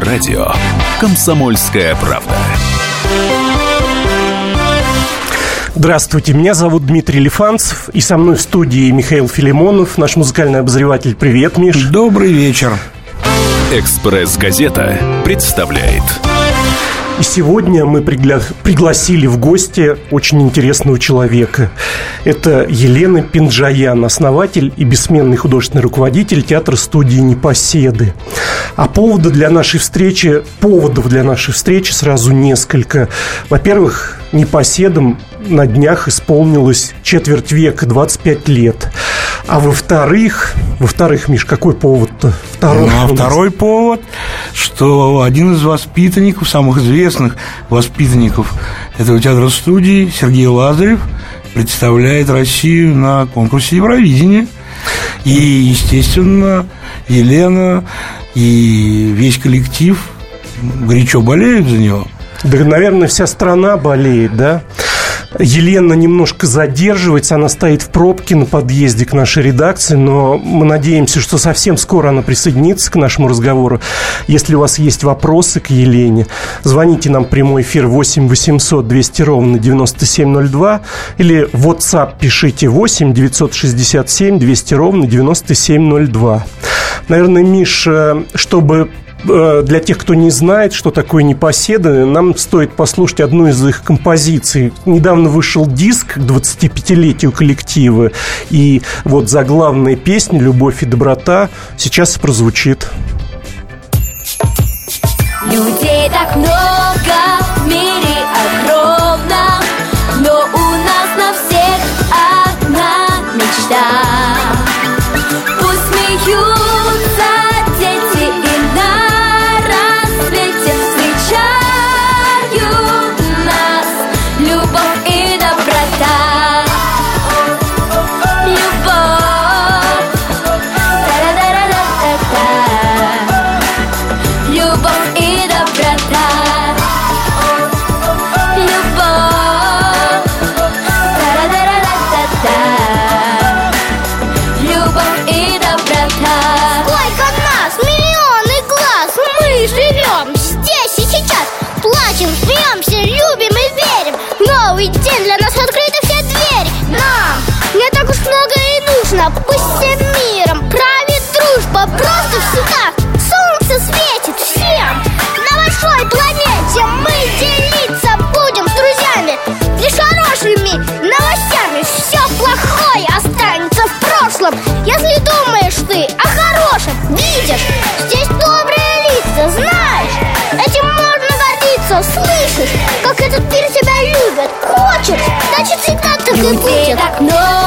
на радио «Комсомольская правда». Здравствуйте, меня зовут Дмитрий Лифанцев, и со мной в студии Михаил Филимонов, наш музыкальный обозреватель. Привет, Миш. Добрый вечер. «Экспресс-газета» представляет и сегодня мы пригля... пригласили в гости очень интересного человека. Это Елена Пинджаян, основатель и бессменный художественный руководитель театра-студии «Непоседы». А повода для нашей встречи, поводов для нашей встречи сразу несколько. Во-первых, «Непоседам» на днях исполнилось четверть века, 25 лет. А во-вторых, во-вторых, Миш, какой повод-то? Второй, ну, а второй повод, что один из воспитанников, самых известных воспитанников этого театра студии, Сергей Лазарев, представляет Россию на конкурсе Евровидения. И, естественно, Елена и весь коллектив горячо болеют за него. Да, наверное, вся страна болеет, да? Елена немножко задерживается, она стоит в пробке на подъезде к нашей редакции, но мы надеемся, что совсем скоро она присоединится к нашему разговору. Если у вас есть вопросы к Елене, звоните нам в прямой эфир 8 800 200 ровно 9702 или WhatsApp пишите 8 967 200 ровно 9702. Наверное, Миша, чтобы Э, для тех, кто не знает, что такое непоседы, нам стоит послушать одну из их композиций. Недавно вышел диск к 25-летию коллектива, и вот заглавная песня «Любовь и доброта» сейчас прозвучит. Людей будет так много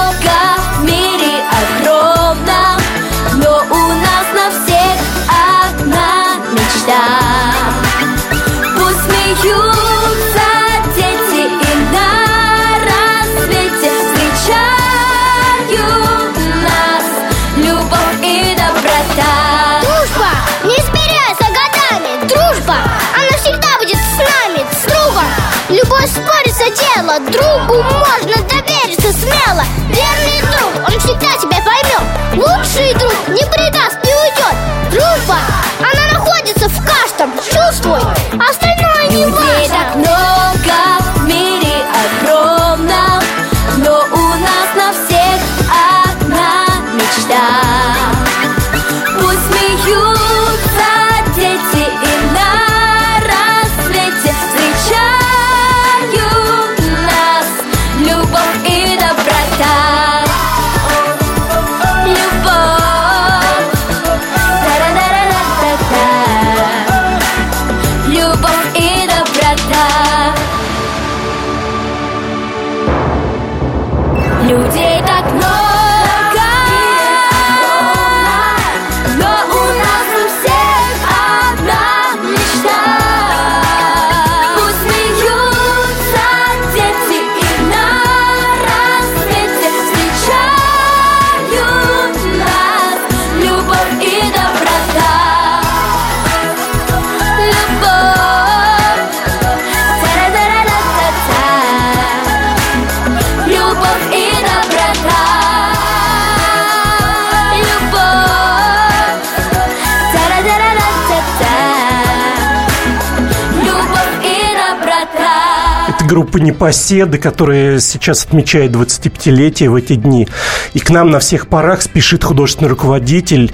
группы «Непоседы», которая сейчас отмечает 25-летие в эти дни. И к нам на всех парах спешит художественный руководитель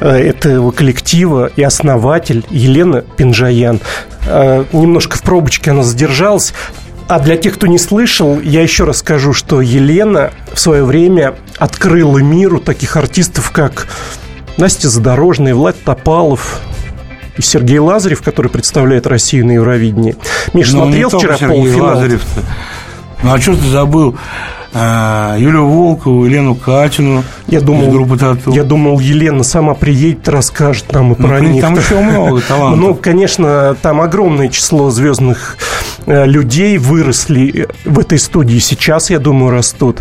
э, этого коллектива и основатель Елена Пинжаян. Э, немножко в пробочке она задержалась. А для тех, кто не слышал, я еще раз скажу, что Елена в свое время открыла миру таких артистов, как Настя Задорожная, Влад Топалов, и Сергей Лазарев, который представляет Россию на Евровидении. Миш, Ну, смотрел вчера полуфинал? Лазарев-то. Ну, а что ты забыл? А, Юлю Волкову, Елену Катину Я думал, группы «Тату». я думал, Елена сама приедет, расскажет нам и Ну, про них. там еще много талантов. Ну, конечно, там огромное число звездных э, людей выросли в этой студии. Сейчас, я думаю, растут.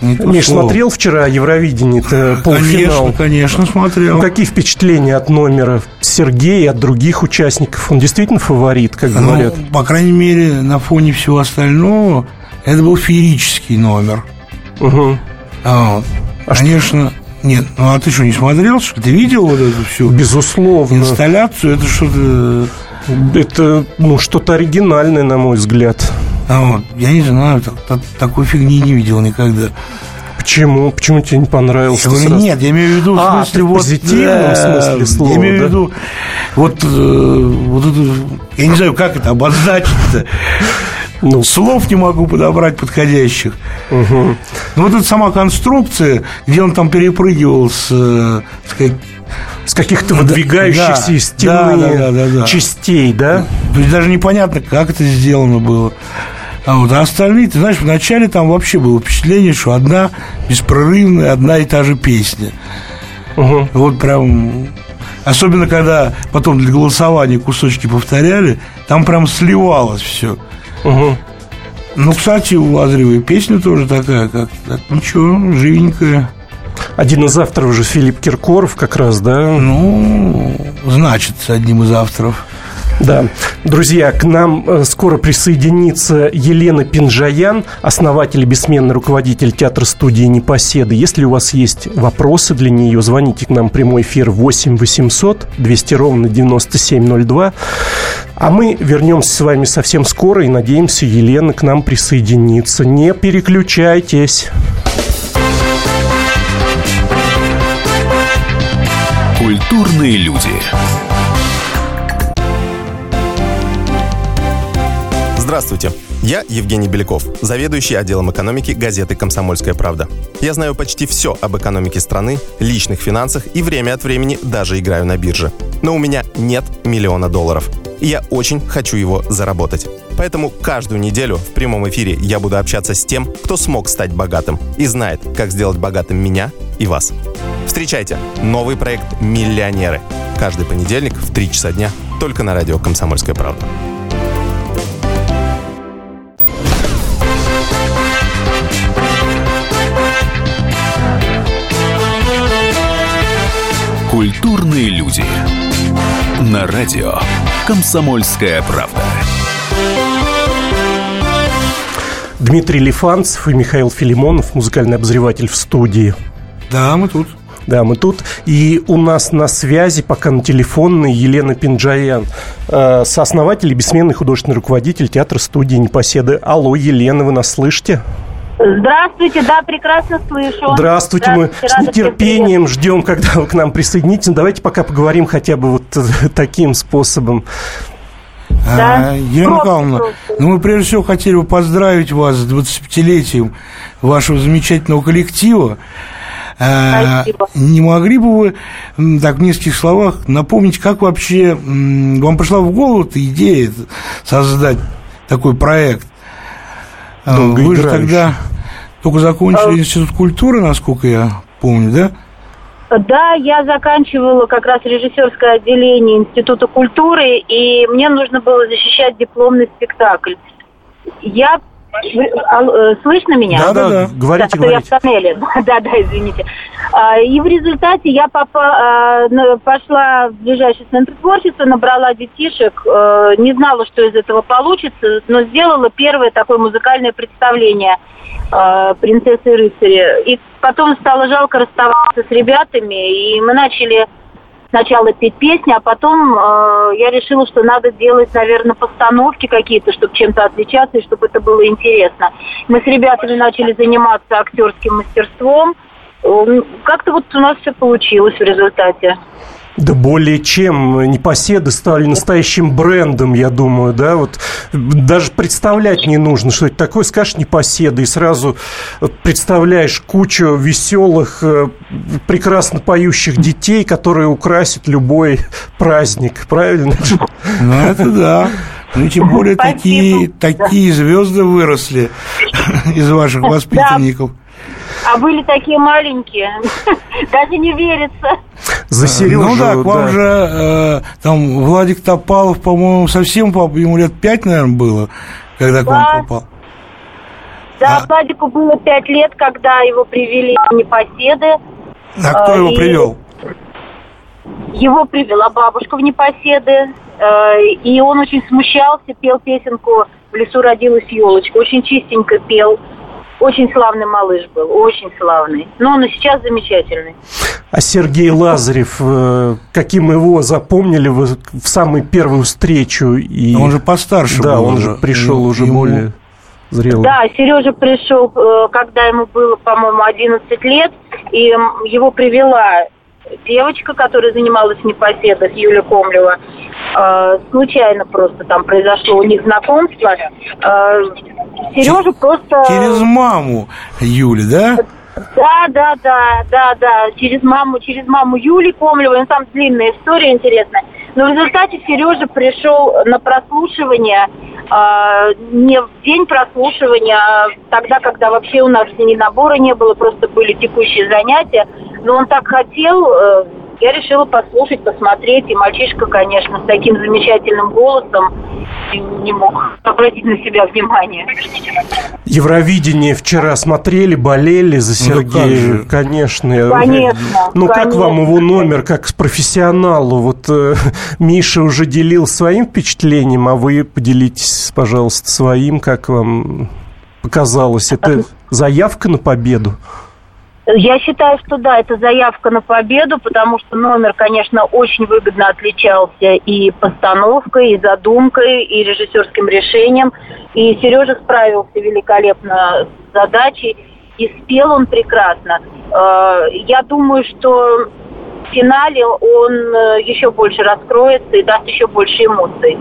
Ну, Миш, слово. смотрел вчера Евровидение, это полуфинал? Конечно, конечно, смотрел. Ну, какие впечатления от номера Сергея и от других участников? Он действительно фаворит, как Ну, говорят? по крайней мере, на фоне всего остального, это был феерический номер. Мгм. А вот. Конечно, нет, ну а ты что, не смотрел? Что? Ты видел вот эту всю Безусловно. инсталляцию? Это что-то... Это, ну, что-то оригинальное, на мой взгляд. А вот, я не знаю, так- так- такой фигни не видел никогда. Почему? Почему тебе не понравилось? Я говорю, Сразу? нет, я имею в виду в А, смысле в вот... позитивном смысле слова, Я имею да? в виду вот, э, вот это... Я не знаю, как это обозначить-то. Ну, Слов не могу подобрать подходящих. мгм. Ну, вот эта сама конструкция, где он там перепрыгивал с... э, с С каких-то выдвигающихся да, из стены да, да, да, да. частей, да? То есть даже непонятно, как это сделано было. А вот а остальные, ты знаешь, вначале там вообще было впечатление, что одна беспрерывная, одна и та же песня. Мгм. Вот прям... Особенно, когда потом для голосования кусочки повторяли, там прям сливалось все. Мгм. Ну, кстати, у Лазаревой песня тоже такая, как так, ничего, живенькая. Один из авторов же Филипп Киркоров как раз, да? Ну, значит, одним из авторов. Да. Друзья, к нам э, скоро присоединится Елена Пинжаян, основатель и бессменный руководитель театра-студии «Непоседы». Если у вас есть вопросы для нее, звоните к нам в прямой эфир 8 800 200 ровно 9702. А мы вернемся с вами совсем скоро и надеемся, Елена к нам присоединится. Не переключайтесь. Культурные люди. Здравствуйте. Я Евгений Беляков, заведующий отделом экономики газеты «Комсомольская правда». Я знаю почти все об экономике страны, личных финансах и время от времени даже играю на бирже. Но у меня нет миллиона долларов. И я очень хочу его заработать. Поэтому каждую неделю в прямом эфире я буду общаться с тем, кто смог стать богатым и знает, как сделать богатым меня и вас. Встречайте новый проект «Миллионеры». Каждый понедельник в 3 часа дня только на радио «Комсомольская правда». Культурные люди. На радио Комсомольская правда. Дмитрий Лифанцев и Михаил Филимонов, музыкальный обозреватель в студии. Да, мы тут. Да, мы тут. И у нас на связи, пока на телефонной, Елена Пинджаян, э, сооснователь и бессменный художественный руководитель театра студии «Непоседы». Алло, Елена, вы нас слышите? Здравствуйте, да, прекрасно слышу. Здравствуйте, мы Здравствуйте, с рада всех нетерпением ждем, когда вы к нам присоединитесь. Ну, Давайте пока поговорим хотя бы вот э, таким способом. Да. А, Елена Михайловна, ну мы прежде всего хотели бы поздравить вас с 25-летием вашего замечательного коллектива. А, Спасибо. Не могли бы вы так в нескольких словах напомнить, как вообще вам пришла в голову эта идея создать такой проект? А, Вы же тогда только закончили А. институт культуры, насколько я помню, да? Да, я заканчивала как раз режиссерское отделение Института культуры, и мне нужно было защищать дипломный спектакль. Я... вы- алло, э, Слышно меня? Да-да-да. Говорите, Да, то я в говорите. тоннеле. Да, да, извините. А, И в результате я попа- а, пошла в ближайший центр творчества, набрала детишек, э, не знала, что из этого получится, но сделала первое такое музыкальное представление э, «Принцессы и рыцари». И потом стало жалко расставаться с ребятами, и мы начали сначала петь песни, а потом э, я решила, что надо делать, наверное, постановки какие-то, чтобы чем-то отличаться и чтобы это было интересно. Мы с ребятами начали заниматься актерским мастерством. Э, Как-то вот у нас все получилось в результате. Да более чем. Непоседы стали настоящим брендом, я думаю, да, вот даже представлять не нужно, что это такое, скажешь непоседы, и сразу представляешь кучу веселых, э, прекрасно поющих детей, которые украсят любой праздник, правильно? Ну, это да. Ну, и тем более Спасибо. такие, такие звезды выросли из ваших воспитанников. А были такие маленькие. Даже не верится. За Сережу, Ну да, к вам да. же э, там Владик Топалов, по-моему, совсем ему лет пять, наверное, было, когда к вам Да. попал. Да, А- Владику было пять лет, когда его привели в непоседы. А кто А, его и- привел? Его привела бабушка в непоседы, э, и он очень смущался, пел песенку «В лесу родилась елочка», очень чистенько пел. Очень славный малыш был, очень славный. Но он и сейчас замечательный. А Сергей Лазарев, э, каким его запомнили вы в самую первую встречу? И... Он же постарше Да, был он же пришел Ему- уже ему- более зрелый. Да, Сережа пришел, э, когда ему было, по-моему, 11 лет, и его привела девочка, которая занималась в непоседах, Юля Комлева. Э, Случайно просто там произошло у них знакомство. Э, Сережа просто... Через маму Юли, да? Да, да, да, да, да, через маму, через маму Юли Комлевой, ну там длинная история интересная. Но в результате Сережа пришел на прослушивание а, не в день прослушивания, а тогда, когда вообще у нас ни набора не было, просто были текущие занятия. Но он так хотел, э, я решила послушать, посмотреть. И мальчишка, конечно, с таким замечательным голосом не мог обратить на себя внимание. Евровидение вчера смотрели, болели за Ну, как Сергея, же. конечно. Конечно, Ну, как вам его номер, как с профессионалу? Вот э, Миша уже делил своим впечатлением, а вы поделитесь, пожалуйста, своим, как вам показалось. Это заявка на победу? Я считаю, что да, это заявка на победу, потому что номер, конечно, очень выгодно отличался и постановкой, и задумкой, и режиссерским решением. И Сережа справился великолепно с задачей, и спел он прекрасно. Э, Я думаю, что в финале он э, еще больше раскроется и даст еще больше эмоций.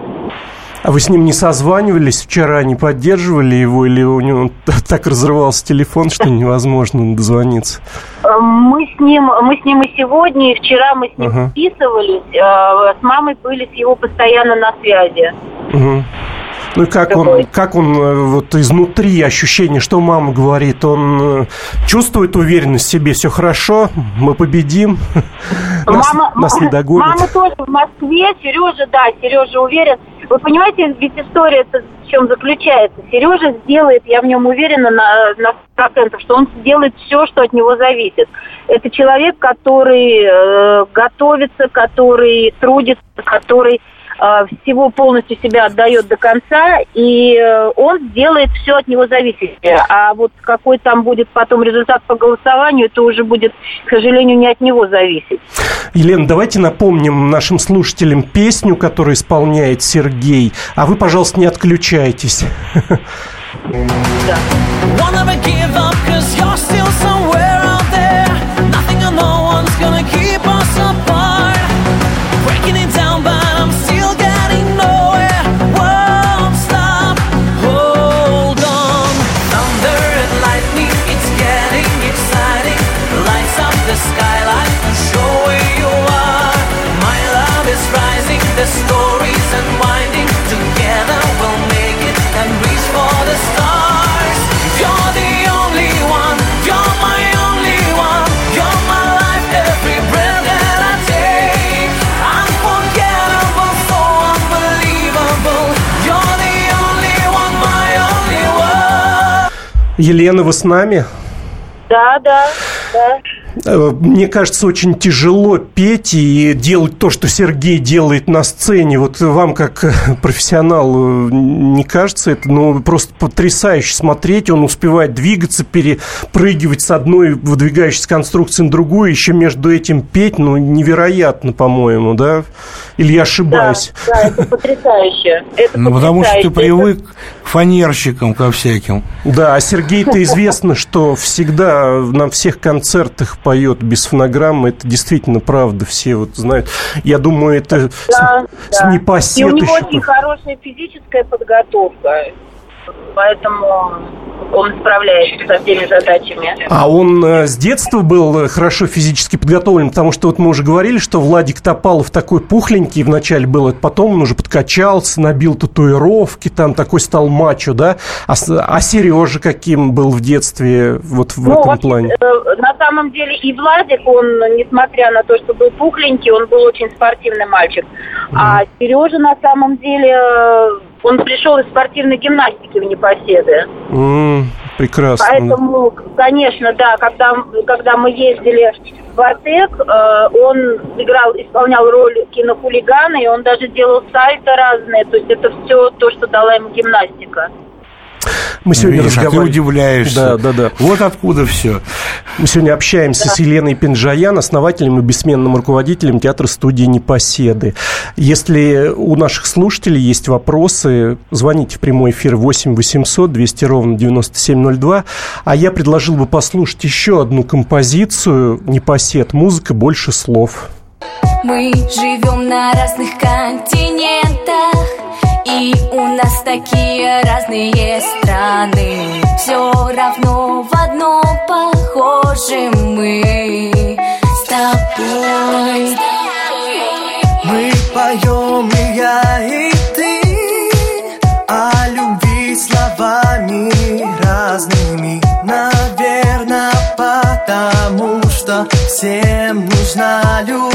А вы с ним не созванивались вчера, не поддерживали его, или у него так разрывался телефон, что невозможно дозвониться? Э, Мы с ним, мы с ним и сегодня, и вчера мы с ним Ага. списывались. э, С мамой были с его постоянно на связи. Мгм. Ну и как он, как он э, вот изнутри ощущение, что мама говорит, он чувствует уверенность в себе, все хорошо, мы победим, нас, мама, нас не догонят. мама тоже в Москве, Сережа, да, Сережа уверен. Вы понимаете, ведь история в чем заключается? Сережа сделает, я в нем уверена на, на 100%, что он сделает все, что от него зависит. Это человек, который э, готовится, который трудится, который всего полностью себя отдает до конца, и э, он сделает все от него зависящее. А вот какой там будет потом результат по голосованию, это уже будет, к сожалению, не от него зависеть. Елена, давайте напомним нашим слушателям песню, которую исполняет Сергей, а вы, пожалуйста, не отключайтесь. Won't Елена, вы с нами? Да, да, да. Э, Мне кажется, очень тяжело петь и делать то, что Сергей делает на сцене. Вот вам, как э, профессионалу, не кажется это, ну, просто потрясающе смотреть. Он успевает двигаться, перепрыгивать с одной выдвигающейся конструкции на другую, еще между этим петь, ну, невероятно, по-моему, да? Или я ошибаюсь? Да, да, это потрясающе. Это Ну, потому что ты привык к фанерщикам, ко всяким. Да, а Сергей-то известно, что всегда на всех концертах поет без фонограммы. Это действительно правда, все вот знают. Я думаю, это с- Да, с, да. И непосед у него еще. очень хорошая физическая подготовка. Поэтому он справляется со всеми задачами. А он э, с детства был э, хорошо физически подготовлен, потому что вот мы уже говорили, что Владик Топалов такой пухленький вначале был, это потом он уже подкачался, набил татуировки, там такой стал мачо, да? А, а Сережа каким был в детстве вот в Ну, этом вообще, плане? э, на самом деле и Владик, он, несмотря на то, что был пухленький, он был очень спортивный мальчик. А Сережа на самом деле, он пришел из спортивной гимнастики в Непоседы. М, прекрасно. Поэтому, конечно, да, когда, когда мы ездили в Артек, э, он играл, исполнял роль кинохулигана, и он даже делал сайты разные. То есть это все то, что дала ему гимнастика. Мы сегодня Видишь, а ты удивляешься. Да, да, да. Вот откуда все. Мы сегодня общаемся с Еленой Пинджаян, основателем и бессменным руководителем театра-студии «Непоседы». Если у наших слушателей есть вопросы, звоните в прямой эфир 8 800 200 ровно 9702. А я предложил бы послушать еще одну композицию «Непосед». Музыка больше слов. Мы живем на разных континентах И у нас такие разные страны. Все равно в одном похожи мы. С тобой Мы поем и я, и ты О любви словами разными. Наверное, потому что всем нужна любовь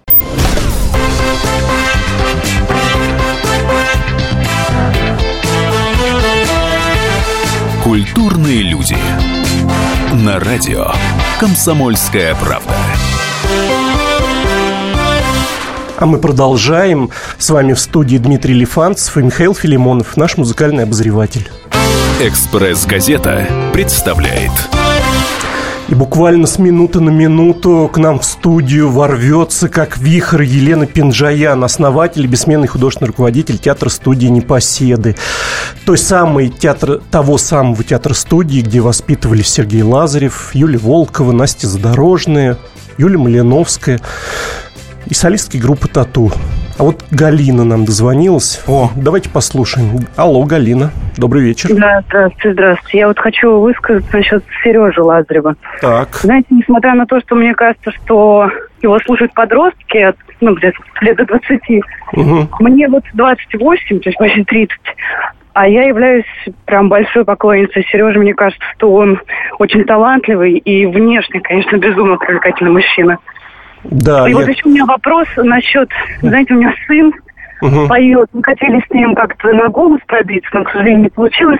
Культурные люди. На радио «Комсомольская правда». А мы продолжаем. С вами в студии Дмитрий Лифанцев и Михаил Филимонов, наш музыкальный обозреватель. «Экспресс-газета» представляет И буквально с минуты на минуту к нам в студию ворвется, как вихрь, Елена Пинджаян, основатель и бессменный художественный руководитель театра-студии «Непоседы». Той самой театра, того самого театра-студии, где воспитывались Сергей Лазарев, Юлия Волкова, Настя Задорожная, Юлия Малиновская и солистки группы «Тату». А вот Галина нам дозвонилась. О, давайте послушаем. Алло, Галина. Добрый вечер. Да, здравствуйте, здравствуйте. Я вот хочу высказаться насчет Сережи Лазарева. Так. Знаете, несмотря на то, что мне кажется, что его слушают подростки, от, ну, где-то лет до 20, Мгм. мне вот 28, то есть почти 30, а я являюсь прям большой поклонницей Сережи. Мне кажется, что он очень талантливый и внешне, конечно, безумно привлекательный мужчина. Да, и я- вот еще у меня вопрос насчет, знаете, у меня сын Мгм. поет. Мы хотели с ним как-то на голос пробиться, но, к сожалению, не получилось.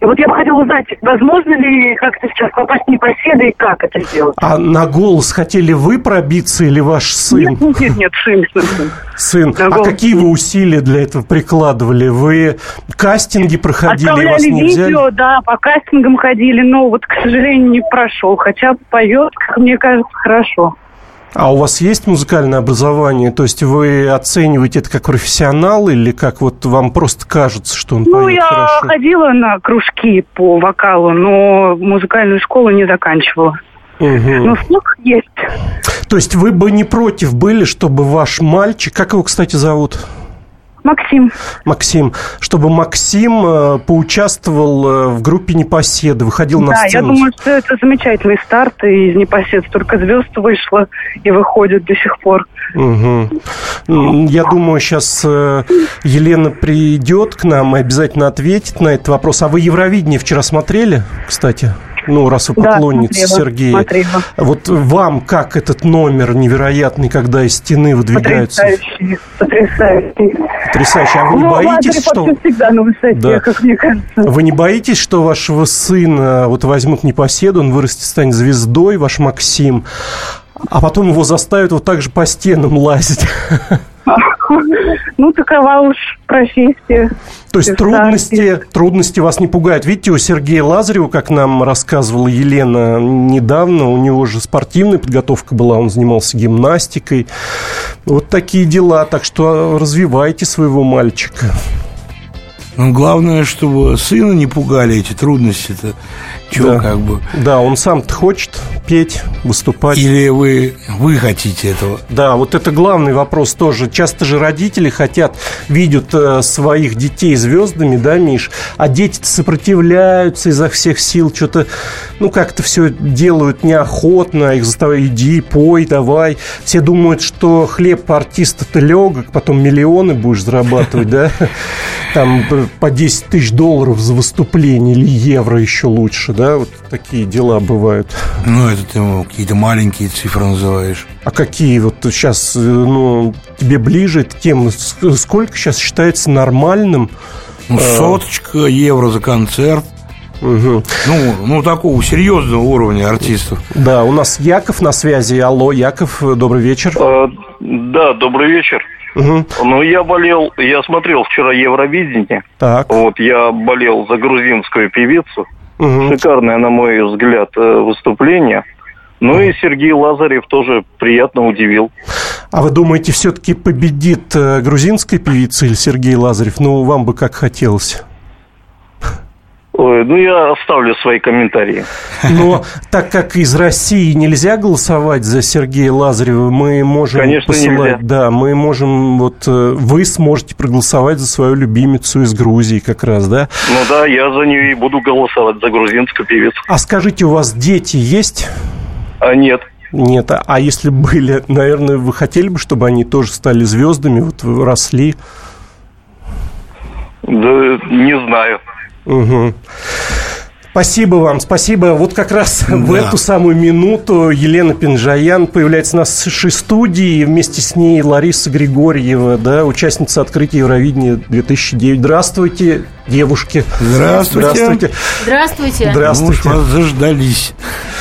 И вот я бы хотела узнать, возможно ли как-то сейчас попасть в непоседы и как это сделать? А на голос хотели вы пробиться или ваш сын? Нет, нет, нет, нет, сын, сын. На А голос какие вы усилия для этого прикладывали? Вы кастинги проходили, и вас Отправляли не взяли? видео, да, по кастингам ходили, но вот, к сожалению, не прошел. Хотя поет, как мне кажется, хорошо. А у вас есть музыкальное образование? То есть вы оцениваете это как профессионал или как вот вам просто кажется, что он Ну, поет я хорошо? ходила на кружки по вокалу, но музыкальную школу не заканчивала. Мгм. Но слух есть. То есть вы бы не против были, чтобы ваш мальчик, как его, кстати, зовут? Максим. Максим, чтобы Максим э, поучаствовал э, в группе Непоседы, выходил на да, я сцену. думаю, что это замечательный старт, и из непосед столько звезд вышло и выходит до сих пор. М, Я думаю, сейчас Елена придет к нам и обязательно ответит на этот вопрос. А вы Евровидение вчера смотрели, кстати? Ну, раз вы Да, поклонница смотрела, Сергея. смотрела. Вот вам как этот номер невероятный, когда из стены выдвигаются? Потрясающий, потрясающий. А вы не Ну, боитесь, Лазарев что... всегда на высоте, Да. как мне кажется. Вы не боитесь, что вашего сына вот возьмут непоседу, он вырастет, станет звездой, ваш Максим, а потом его заставят вот так же по стенам лазить? Ну, такова уж профессия. То есть трудности, трудности вас не пугают. Видите, у Сергея Лазарева, как нам рассказывала Елена недавно, у него же спортивная подготовка была, он занимался гимнастикой. Вот такие дела. Так что развивайте своего мальчика. Ну, главное, чтобы сына не пугали эти трудности-то. Чего Да. как бы. Да, он сам-то хочет петь, выступать. Или вы, вы хотите этого? Да, вот это главный вопрос тоже. Часто же родители хотят, видят э, своих детей звездами, да, Миш, а дети сопротивляются изо всех сил, что-то, ну, как-то все делают неохотно, их заставляют, иди, пой, давай. Все думают, что хлеб артиста-то легок, потом миллионы будешь зарабатывать, да, там по 10 тысяч долларов за выступление или евро еще лучше, да, вот такие дела бывают. Ну, это ты ему какие-то маленькие цифры называешь. А какие вот сейчас, ну, тебе ближе? С- Сколько сейчас считается нормальным? Ну, э, соточка евро за концерт. мгм. Ну, ну, такого серьезного уровня артистов. Да, у нас Яков на связи. Алло, Яков, добрый вечер. Э, Да, добрый вечер. Ну, я болел, я смотрел вчера Евровидение. Так. Вот, я болел за грузинскую певицу. Мгм. Шикарное, на мой взгляд, э, выступление. Ну и Сергей Лазарев тоже приятно удивил. А вы думаете, все-таки победит э, грузинская певица или Сергей Лазарев? Ну, вам бы как хотелось. Ой, ну я оставлю свои комментарии. Но так как из России нельзя голосовать за Сергея Лазарева, мы можем Конечно, посылать, нельзя. да, мы можем, вот э, вы сможете проголосовать за свою любимицу из Грузии как раз, да? Ну да, я за нее и буду голосовать, за грузинскую певицу. А скажите, у вас дети есть? А нет. Нет, а- а если были, наверное, вы хотели бы, чтобы они тоже стали звездами, вот росли? Да, не знаю. Мгм. Спасибо вам, спасибо. Вот как раз в Да. эту самую минуту Елена Пинжаян появляется в нашей студии, и вместе с ней Лариса Григорьева, да, участница открытия Евровидения 2009. Здравствуйте, девушки. Здравствуйте. Здравствуйте. Здравствуйте. Здравствуйте. Ну, вас заждались.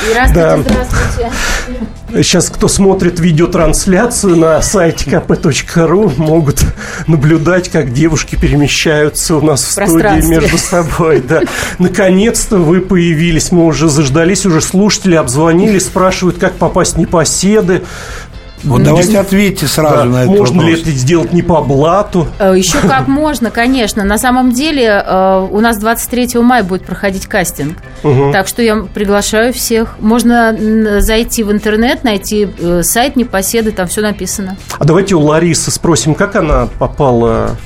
Здравствуйте, Да. здравствуйте. Сейчас, кто смотрит видеотрансляцию на сайте kp.ru, могут наблюдать, как девушки перемещаются у нас в, студии между собой. Да. Наконец-то вы появились. Мы уже заждались, уже слушатели обзвонили, спрашивают, как попасть в непоседы. Вот давайте ответьте сразу Да, на этот Можно ли вопрос. это сделать не по блату? Э, Еще как можно, конечно. На самом деле э, у нас 23 мая будет проходить кастинг. Так что я приглашаю всех. Можно зайти в интернет, найти э, сайт Непоседы, там все написано. А давайте у Ларисы спросим, как она попала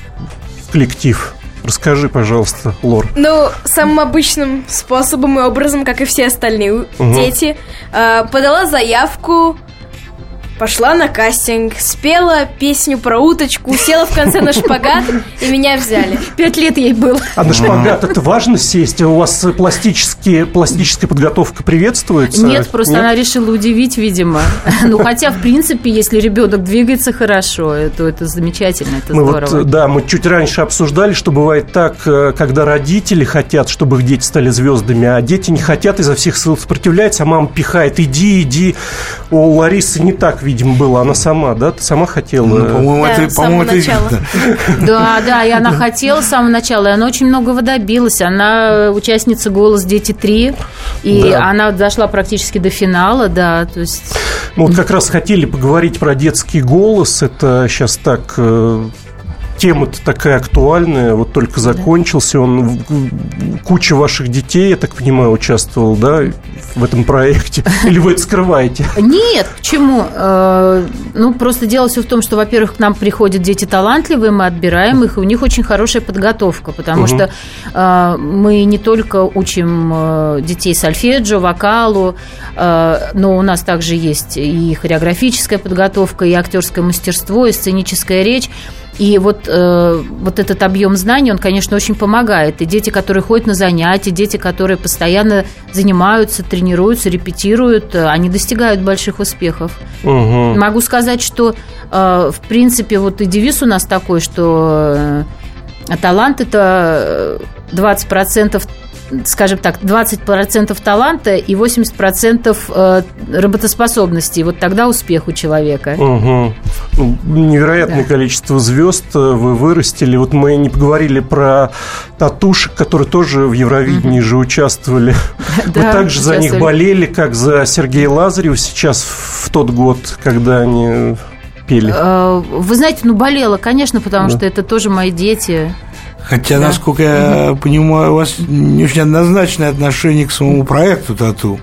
в коллектив. Расскажи, пожалуйста, Лор. Ну, самым обычным способом и образом, как и все остальные Мгм. дети, подала заявку, пошла на кастинг, спела песню про уточку, села в конце на шпагат, и меня взяли. Пять лет ей было. А на шпагат это важно сесть? У вас пластические, пластическая подготовка приветствуется? Нет, просто она решила удивить, видимо. Ну, хотя, в принципе, если ребенок двигается хорошо, то это замечательно, это Мы здорово. вот, да, мы чуть раньше обсуждали, что бывает так, э, когда родители хотят, чтобы их дети стали звездами, а дети не хотят, изо всех сил сопротивляются, а мама пихает, иди, иди. У Ларисы не так, видимо, было, она сама, да? Ты сама хотела? Ну, по-моему, Да, это, по-моему, это начала. Да, да, и она хотела с самого начала, и она очень многого добилась. Она участница «Голос Дети 3», и Да. она дошла практически до финала, да, то есть... Мы вот как раз хотели поговорить про детский голос. Это сейчас так... Тема-то такая актуальная, вот только закончился он. Куча ваших детей, я так понимаю, участвовал, да, в этом проекте? Или вы это скрываете? Нет, почему? Э, Ну, просто дело все в том, что, во-первых, к нам приходят дети талантливые, мы отбираем их, и у них очень хорошая подготовка, потому что э, мы не только учим э, детей сольфеджио, вокалу, но у нас также есть и хореографическая подготовка, и актерское мастерство, и сценическая речь. И вот, э, вот этот объем знаний, он, конечно, очень помогает. И дети, которые ходят на занятия, дети, которые постоянно занимаются, тренируются, репетируют, э, они достигают больших успехов. Мгм. Могу сказать, что, э, в принципе, вот и девиз у нас такой, что э, талант – это э, 20%, скажем так, 20% таланта и 80% э, работоспособности. Вот тогда успех у человека. Ну, Невероятное количество звезд э, вы вырастили. Вот мы не поговорили про татушек, которые тоже в Евровидении же участвовали. Вы Да, также за них болели, как за Сергея Лазарева сейчас в тот год, когда они пели. Э, Вы знаете, ну болела, конечно, потому Да. что это тоже мои дети. Хотя, Да. насколько я понимаю, у вас не очень однозначное отношение к самому проекту «Тату».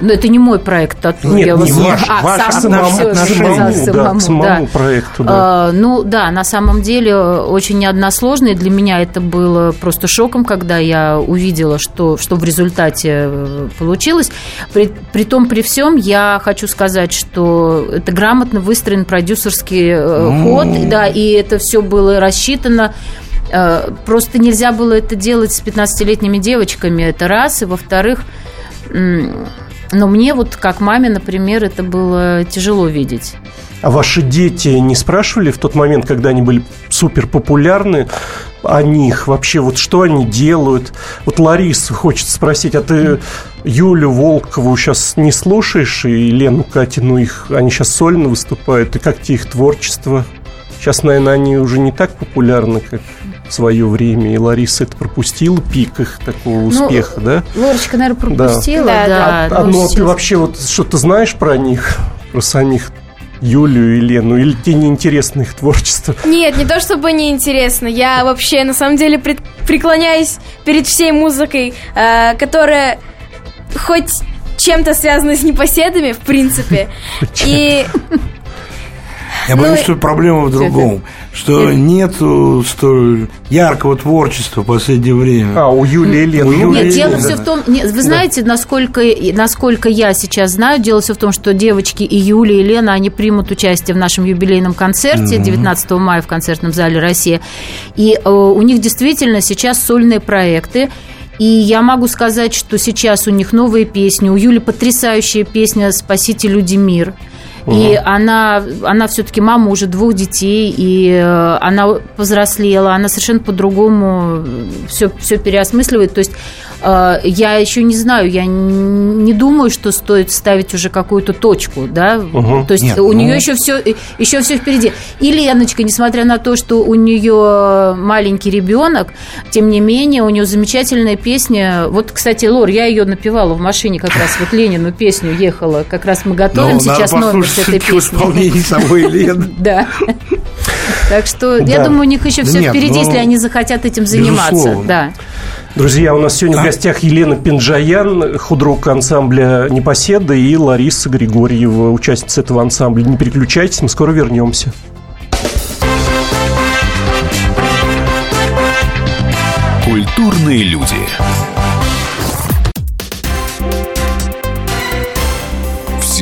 Но это не мой проект тату. Нет, я не вас- ваш, а, ваш сам- самому- всё, отношению, сказала, да, самому, к самому да. проекту, да. Э, ну да, на самом деле очень неодносложно, и для меня это было просто шоком, когда я увидела, что, что в результате э, получилось. При, при том, при всем, я хочу сказать, что это грамотно выстроен продюсерский э, ход, да, и это все было рассчитано. Э, Просто нельзя было это делать с 15-летними девочками, это раз. И во-вторых, но мне вот как маме, например, это было тяжело видеть. А ваши дети не спрашивали в тот момент, когда они были супер популярны, о них вообще, вот что они делают? Вот Ларису хочется спросить, а ты Юлю Волкову сейчас не слушаешь, и Лену Катину, их, они сейчас сольно выступают, и как тебе их творчество? Сейчас, наверное, они уже не так популярны, как в свое время, и Лариса это пропустила, пик их такого успеха, да? Лорочка, наверное, Да. пропустила, Да, да. А, ну, ну, а ты сейчас- вообще вот что-то знаешь про них, про самих Юлю и Лену? Или тебе неинтересно их творчество? Нет, не то чтобы неинтересно. Я вообще на самом деле пред- преклоняюсь перед всей музыкой, э, которая хоть чем-то связана с непоседами, в принципе. И Я Ну, боюсь, что проблема в другом, что нету столь яркого творчества в последнее время. А, у Юли и Лены. Нет, и дело Лены. все в том, нет, вы знаете, насколько, насколько я сейчас знаю, дело все в том, что девочки и Юлия, и Лена, они примут участие в нашем юбилейном концерте 19 мая в концертном зале «Россия». И э, у них действительно сейчас сольные проекты. И я могу сказать, что сейчас у них новые песни. У Юли потрясающая песня «Спасите люди мир». И она, она все-таки мама уже двух детей, и э, она повзрослела, она совершенно по-другому все, все переосмысливает. То есть э, я еще не знаю, я не думаю, что стоит ставить уже какую-то точку, да. Мгм. То есть Нет, у ну- нее еще все, еще все впереди. И Леночка, несмотря на то, что у нее маленький ребенок, тем не менее у нее замечательная песня. Вот, кстати, Лор, я ее напевала в машине как раз, вот Ленину песню ехала. Как раз мы готовим Ну, сейчас надо номер послушать этой всё-таки в песни. исполнении самой Лены. Да. Так что я думаю, у них еще все впереди, ну, если они захотят этим заниматься. Да. Друзья, у нас сегодня А? в гостях Елена Пинджаян, худрук ансамбля «Непоседа» и Лариса Григорьева, участница этого ансамбля. Не переключайтесь, мы скоро вернемся. Культурные люди.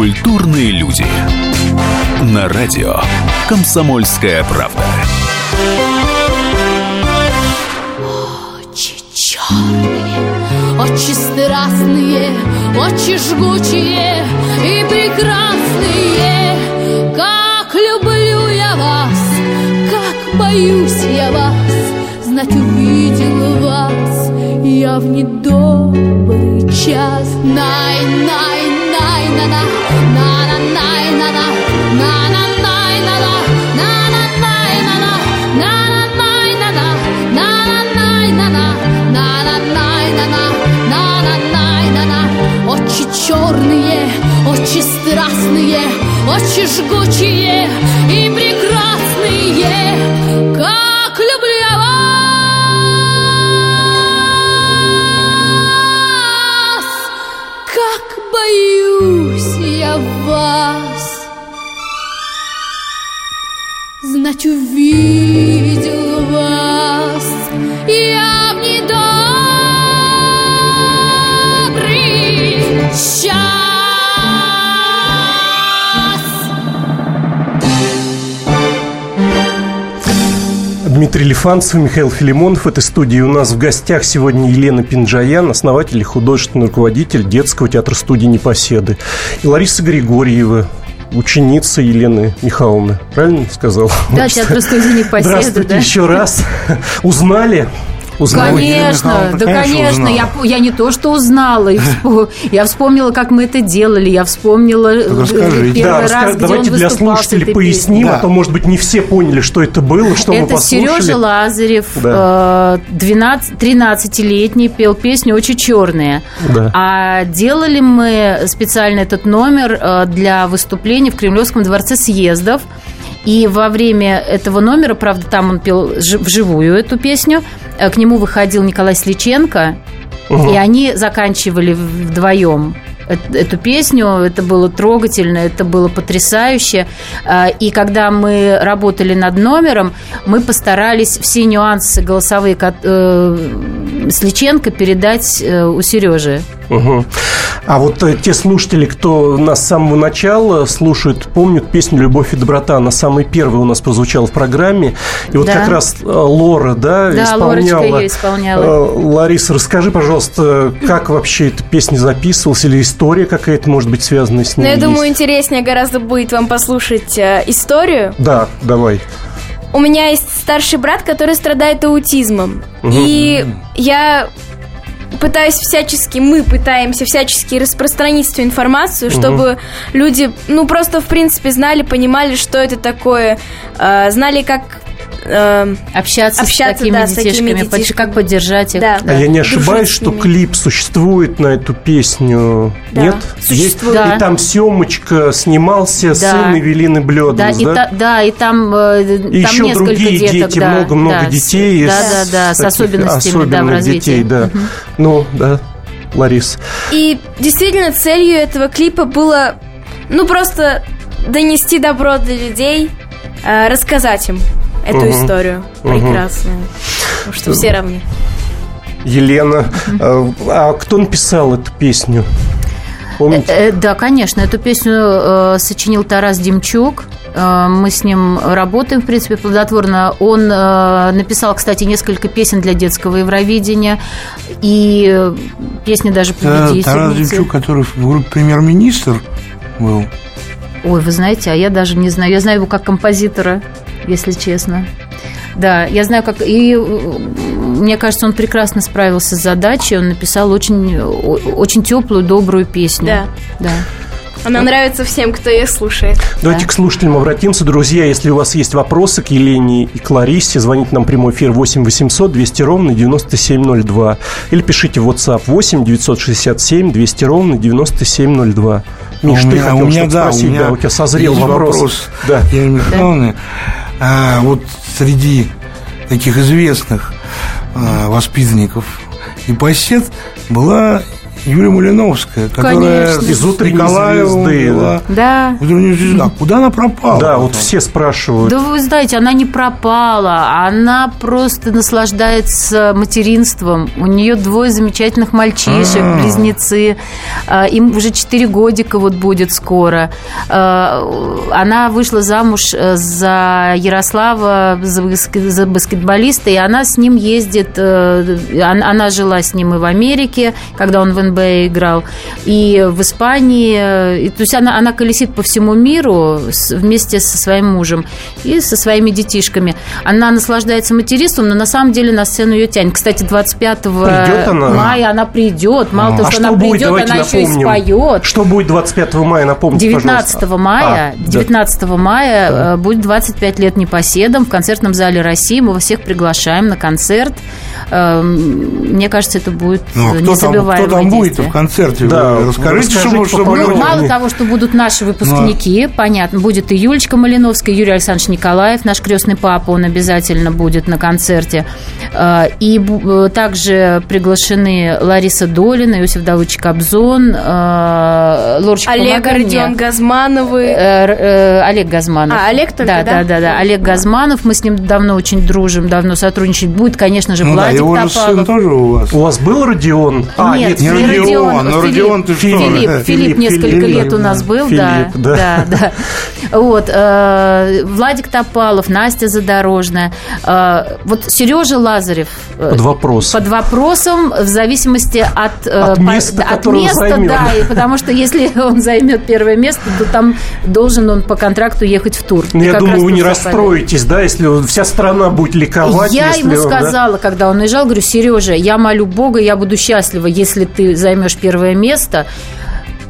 Культурные люди. На радио «Комсомольская правда». Очи черные, очи страстные, очи жгучие и прекрасные. Как люблю я вас, как боюсь я вас, знать увидел вас я в недобрый час. Най, Очи черные, очи страстные, очи жгучие и прекрасные. Как Знать увидел вас я в недобрый час. Дмитрий Лифанцев Михаил Филимонов. Этой студии у нас в гостях сегодня Елена Пинджаян, основатель и художественный руководитель детского театра студии «Непоседы». И Лариса Григорьева, ученица Елены Михайловны. Правильно сказал? Да, театр студии «Непоседы», Здравствуйте да. еще раз. Узнали? Узнали? Конечно, да, конечно. Я, я не то, что узнала, я вспомнила, как мы это делали, я вспомнила э, первый раз, где давайте для слушателей поясним, а то, может быть, не все поняли, что это было, что мы Это послушали. Сережа Лазарев, Да. э, 12, 13-летний, пел песню «Очень черные». А делали мы специально этот номер э, для выступления в Кремлевском дворце съездов. И во время этого номера, правда, там он пел жи- вживую эту песню, э, к нему выходил Николай Сличенко, Мгм. и они заканчивали вдвоем эт- эту песню. Это было трогательно, это было потрясающе. А, И когда мы работали над номером, мы постарались все нюансы голосовые э, с Личенко передать э, у Сережи. Мгм. А вот э, те слушатели, кто нас с самого начала слушают, помнят песню «Любовь и доброта». Она самой первой у нас прозвучала в программе. И вот Да. как раз э, Лора, да, Да, исполняла. Лорочка её исполняла. Э, Лариса, расскажи, пожалуйста, как вообще эта песня записывалась? Или история какая-то, может быть, связанная с ней я думаю, есть? интереснее гораздо будет вам послушать э, историю. Да, давай. У меня есть старший брат, который страдает аутизмом. И я пытаюсь всячески, мы пытаемся всячески распространить эту информацию, чтобы люди, ну, просто, в принципе, знали, понимали, что это такое, э, знали, как э, общаться, общаться с такими да, с такими детишками, детишками. как поддержать их. Да. А я не ошибаюсь, что клип существует на эту песню? Да, Нет? существует. Есть? Да. И там Семочка снимался, Да. сын Эвелины Да, Блёданс, и да? та- да, и там, э, И там еще несколько другие деток, дети, да, много-много да, детей. Да, да, да, с особенностями, да, в особенных развитии. детей, да. Ну, да, Ларис. И действительно целью этого клипа было, ну, просто донести добро до людей, э, рассказать им эту Мгм. историю Мгм. прекрасную. Потому что все равны. Елена. э, А кто написал эту песню? Помните? Э, э, Да, конечно, эту песню сочинил Тарас Демчук. Мы с ним работаем, в принципе, плодотворно. Он написал, кстати, несколько песен для детского Евровидения. И песни даже Это Тарас. Демчук, который в группе премьер-министр был. Ой, вы знаете, а я даже не знаю. Я знаю его как композитора, если честно. Да, я знаю, как... И э, мне кажется, он прекрасно справился с задачей. Он написал очень, очень теплую, добрую песню. Да. Да. Она нравится всем, кто ее слушает. Давайте к слушателям обратимся. Друзья, если у вас есть вопросы к Елене и к Ларисе, звоните нам в прямой эфир 8 800 200 ровно 9702. Или пишите в WhatsApp 8 967 200 ровно 9702. Миш, А у ты меня, хотел у меня, да, спросить, у меня да, у тебя созрел есть вопрос. Да. Елены Михайловны. А, вот среди таких известных а, воспитанников и посет была Юлия Малиновская, которая Конечно. Из «Утренней Николаевым звезды», была. Да. «Утренняя звезда». Куда она пропала? Да, вот все спрашивают. Да вы знаете, она не пропала, она просто наслаждается материнством. У нее двое замечательных мальчишек, А. близнецы. А, Им уже 4 годика вот будет скоро. А, Она вышла замуж э, за Ярослава, за баск- за баскетболиста, и она с ним ездит. э, он- Она жила с ним и в Америке, когда он в НБА играл, и в Испании. э, и, То есть она, она колесит по всему миру с- вместе со своим мужем и со своими детишками. Она наслаждается материнством, но на самом деле на сцену ее тянет. Кстати, 25 Придет она? мая она придет. Мало того, а что что она будет, придет, давайте она еще и напомним. споет. Что будет 25 мая, напомните, 19 пожалуйста. мая, А, да. 19 мая э, будет 25 лет непоседом в концертном зале России. Мы вас всех приглашаем на концерт. Э, Мне кажется, это будет Ну, а э, кто там, незабываемое кто там будет в концерте? Да, Вы расскажите, расскажите чтобы, чтобы. Ну, люди- мало того, что будут наши выпускники, понятно, будет и Юлечка Малиновская, Юрий Александрович Николаев, наш крестный папа, он обязательно будет на концерте. Э, И э, также приглашены Лариса Долина, Иосиф Давыдович Кобзон, Лорочка, Олег. Родион Газмановы. Олег Газманов. А, Олег только, да? да? Да, да, да. Олег Газманов. Мы с ним давно очень дружим, давно сотрудничать. Будет, конечно же, Ну да, Владик его же Топалов. сын тоже у вас. У вас был Родион? А, нет, не не Родион, Родион, но Родион ты что? Филипп, Филипп, Филипп, несколько Филипп, лет у нас был, да, Филипп, да. да, да. Вот, э, Владик Топалов, Настя Задорожная. Э, вот Сережа Лазарев. э, Под вопрос. Под вопросом в зависимости от, э, От по- места, от места, займет. да, и потому что если он займет первое место, то там должен он по контракту ехать в тур. Ну, я думаю, вы не расстроитесь, да, если вся страна будет ликовать. Я ему сказала, когда он уезжал, говорю, Сережа, я молю Бога, я буду счастлива, если ты займешь первое место,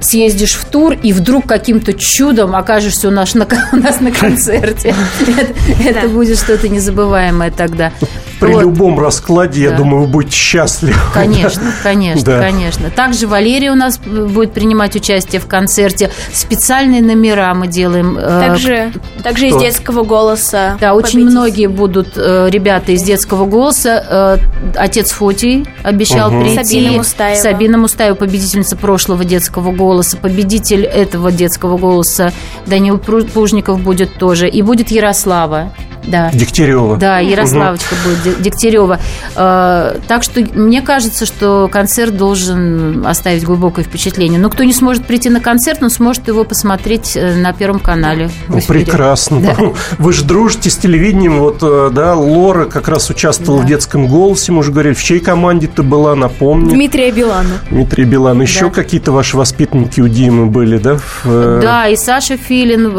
съездишь в тур и вдруг каким-то чудом окажешься у нас на, у нас на концерте. Это, это будет что-то незабываемое тогда. При Вот. любом раскладе, я Да. думаю, вы будете счастливы. Конечно, конечно, Да. конечно. Также Валерия у нас будет принимать участие в концерте. Специальные номера мы делаем. э, Также, также из детского голоса. Да, очень победитель. многие будут э, ребята из детского голоса. Э, отец Фотий обещал Мгм. прийти. Сабина Мустаева. Сабина Мустаева, победительница прошлого детского голоса. Победитель этого детского голоса Данил Плужников будет тоже. И будет Ярослава. Да. Дегтярева. Да, Ярославочка будет Де- Дегтярева. Э, Так что мне кажется, что концерт должен оставить глубокое впечатление. Но кто не сможет прийти на концерт, он сможет его посмотреть э, на Первом канале. Ну, прекрасно. Да. Вы же дружите с телевидением. Вот, э, да, Лора как раз участвовала в детском голосе. Мы уже говорили, в чьей команде ты была, напомни. Дмитрия Билана. Дмитрий Билан. Еще Да. какие-то ваши воспитанники у Димы были, да? в, Да, и Саша Филин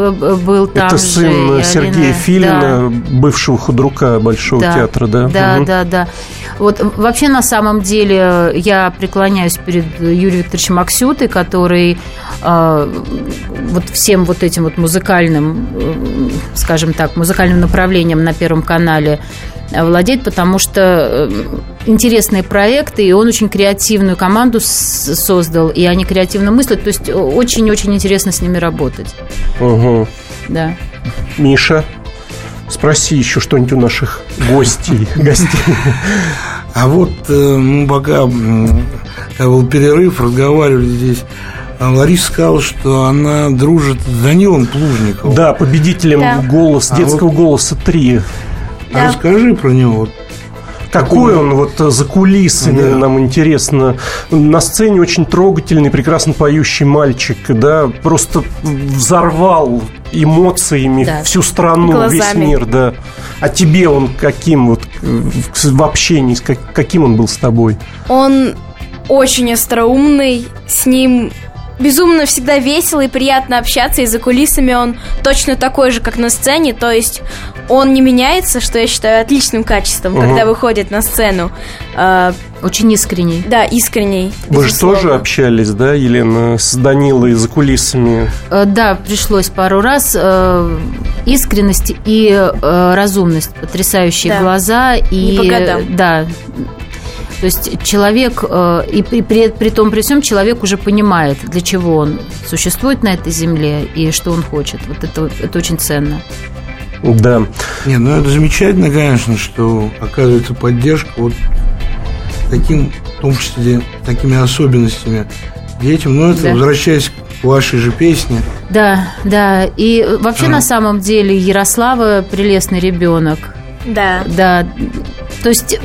был там Это же, сын Сергея Алина. Филина, бывшего худрука Большого Да. театра, да? Да, Мгм. да, да. Вот э, вообще на самом деле я преклоняюсь перед Юрием Викторовичем Аксютой, который э, вот всем вот этим вот музыкальным, э, скажем так, музыкальным направлением на Первом канале э, владеет, потому что э, интересные проекты, и он очень креативную команду создал, и они креативно мыслят, то есть э, очень-очень интересно с ними работать. Мгм. Да. Миша, спроси еще что-нибудь у наших гостей. гостей. А вот э, мы пока был перерыв, разговаривали здесь. а Лариса сказала, что она дружит с Данилом Плужниковым. Да, победителем Да. голос, А детского вот- голоса 3. А расскажи про него. Какой он вот э, за кулисами, Да. нам интересно. На сцене очень трогательный, прекрасно поющий мальчик, да, просто взорвал эмоциями Да. всю страну, весь Глазами. мир, да. А тебе он каким вот в общении, каким он был с тобой? Он очень остроумный, с ним безумно всегда весело и приятно общаться, и за кулисами он точно такой же, как на сцене, то есть он не меняется, что я считаю отличным качеством, Мгм. когда выходит на сцену. А, Очень искренний. Да, искренний. Вы же тоже общались, да, Елена, с Данилой за кулисами? Э, Да, пришлось пару раз. Э, Искренность и э, разумность, потрясающие Да. глаза и Не по годам. да. То есть человек, э, и при, при, при том при всем человек уже понимает, для чего он существует на этой земле и что он хочет. Вот это, это очень ценно. Да. Не, ну это замечательно, конечно, что оказывается поддержка вот таким, в том числе, такими особенностями детям. Но это, Да. возвращаясь к вашей же песне, Да, да. И вообще А. на самом деле Ярослава прелестный ребенок. Да. Да. То есть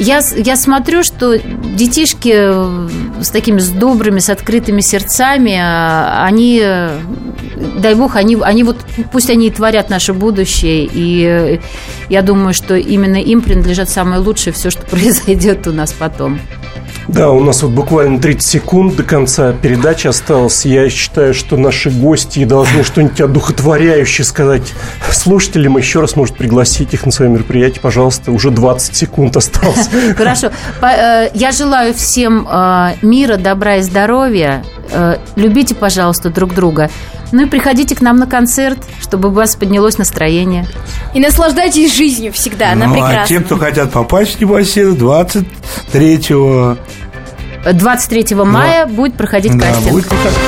я, я смотрю, что детишки э, с такими с добрыми, с открытыми сердцами, а, они, э, дай бог, они, они вот пусть они и творят наше будущее, и э, я думаю, что именно им принадлежат самое лучшее все, что произойдет у нас потом. Да, у нас вот буквально 30 секунд до конца передачи осталось. Я считаю, что наши гости должны что-нибудь одухотворяющее сказать слушателям. Еще раз, может, пригласить их на свое мероприятие. Пожалуйста, уже 20 секунд осталось. Хорошо. Э, Я желаю всем э, мира, добра и здоровья. Э, Любите, пожалуйста, друг друга. Ну и приходите к нам на концерт, чтобы у вас поднялось настроение. И наслаждайтесь жизнью всегда, она ну, а прекрасна. те, кто хотят попасть в непоседу, 23 23 мая будет проходить да, кастинг. будет проходить.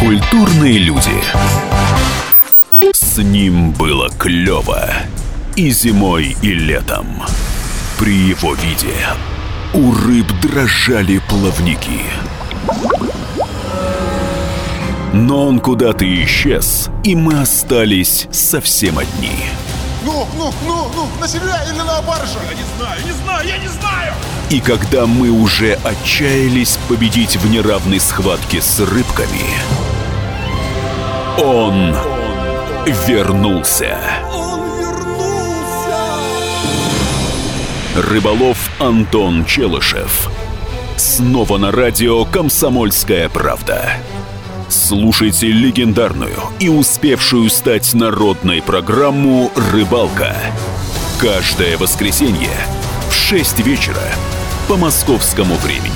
Культурные люди. С ним было клево. И зимой, и летом. При его виде у рыб дрожали плавники. Но он куда-то исчез, и мы остались совсем одни. Ну, ну, ну, ну, на себя или на баржу? Я не знаю, не знаю, я не знаю! И когда мы уже отчаялись победить в неравной схватке с рыбками, он вернулся. Рыболов Антон Челышев. Снова на радио «Комсомольская правда». Слушайте легендарную и успевшую стать народной программу «Рыбалка». Каждое воскресенье в 6 вечера по московскому времени.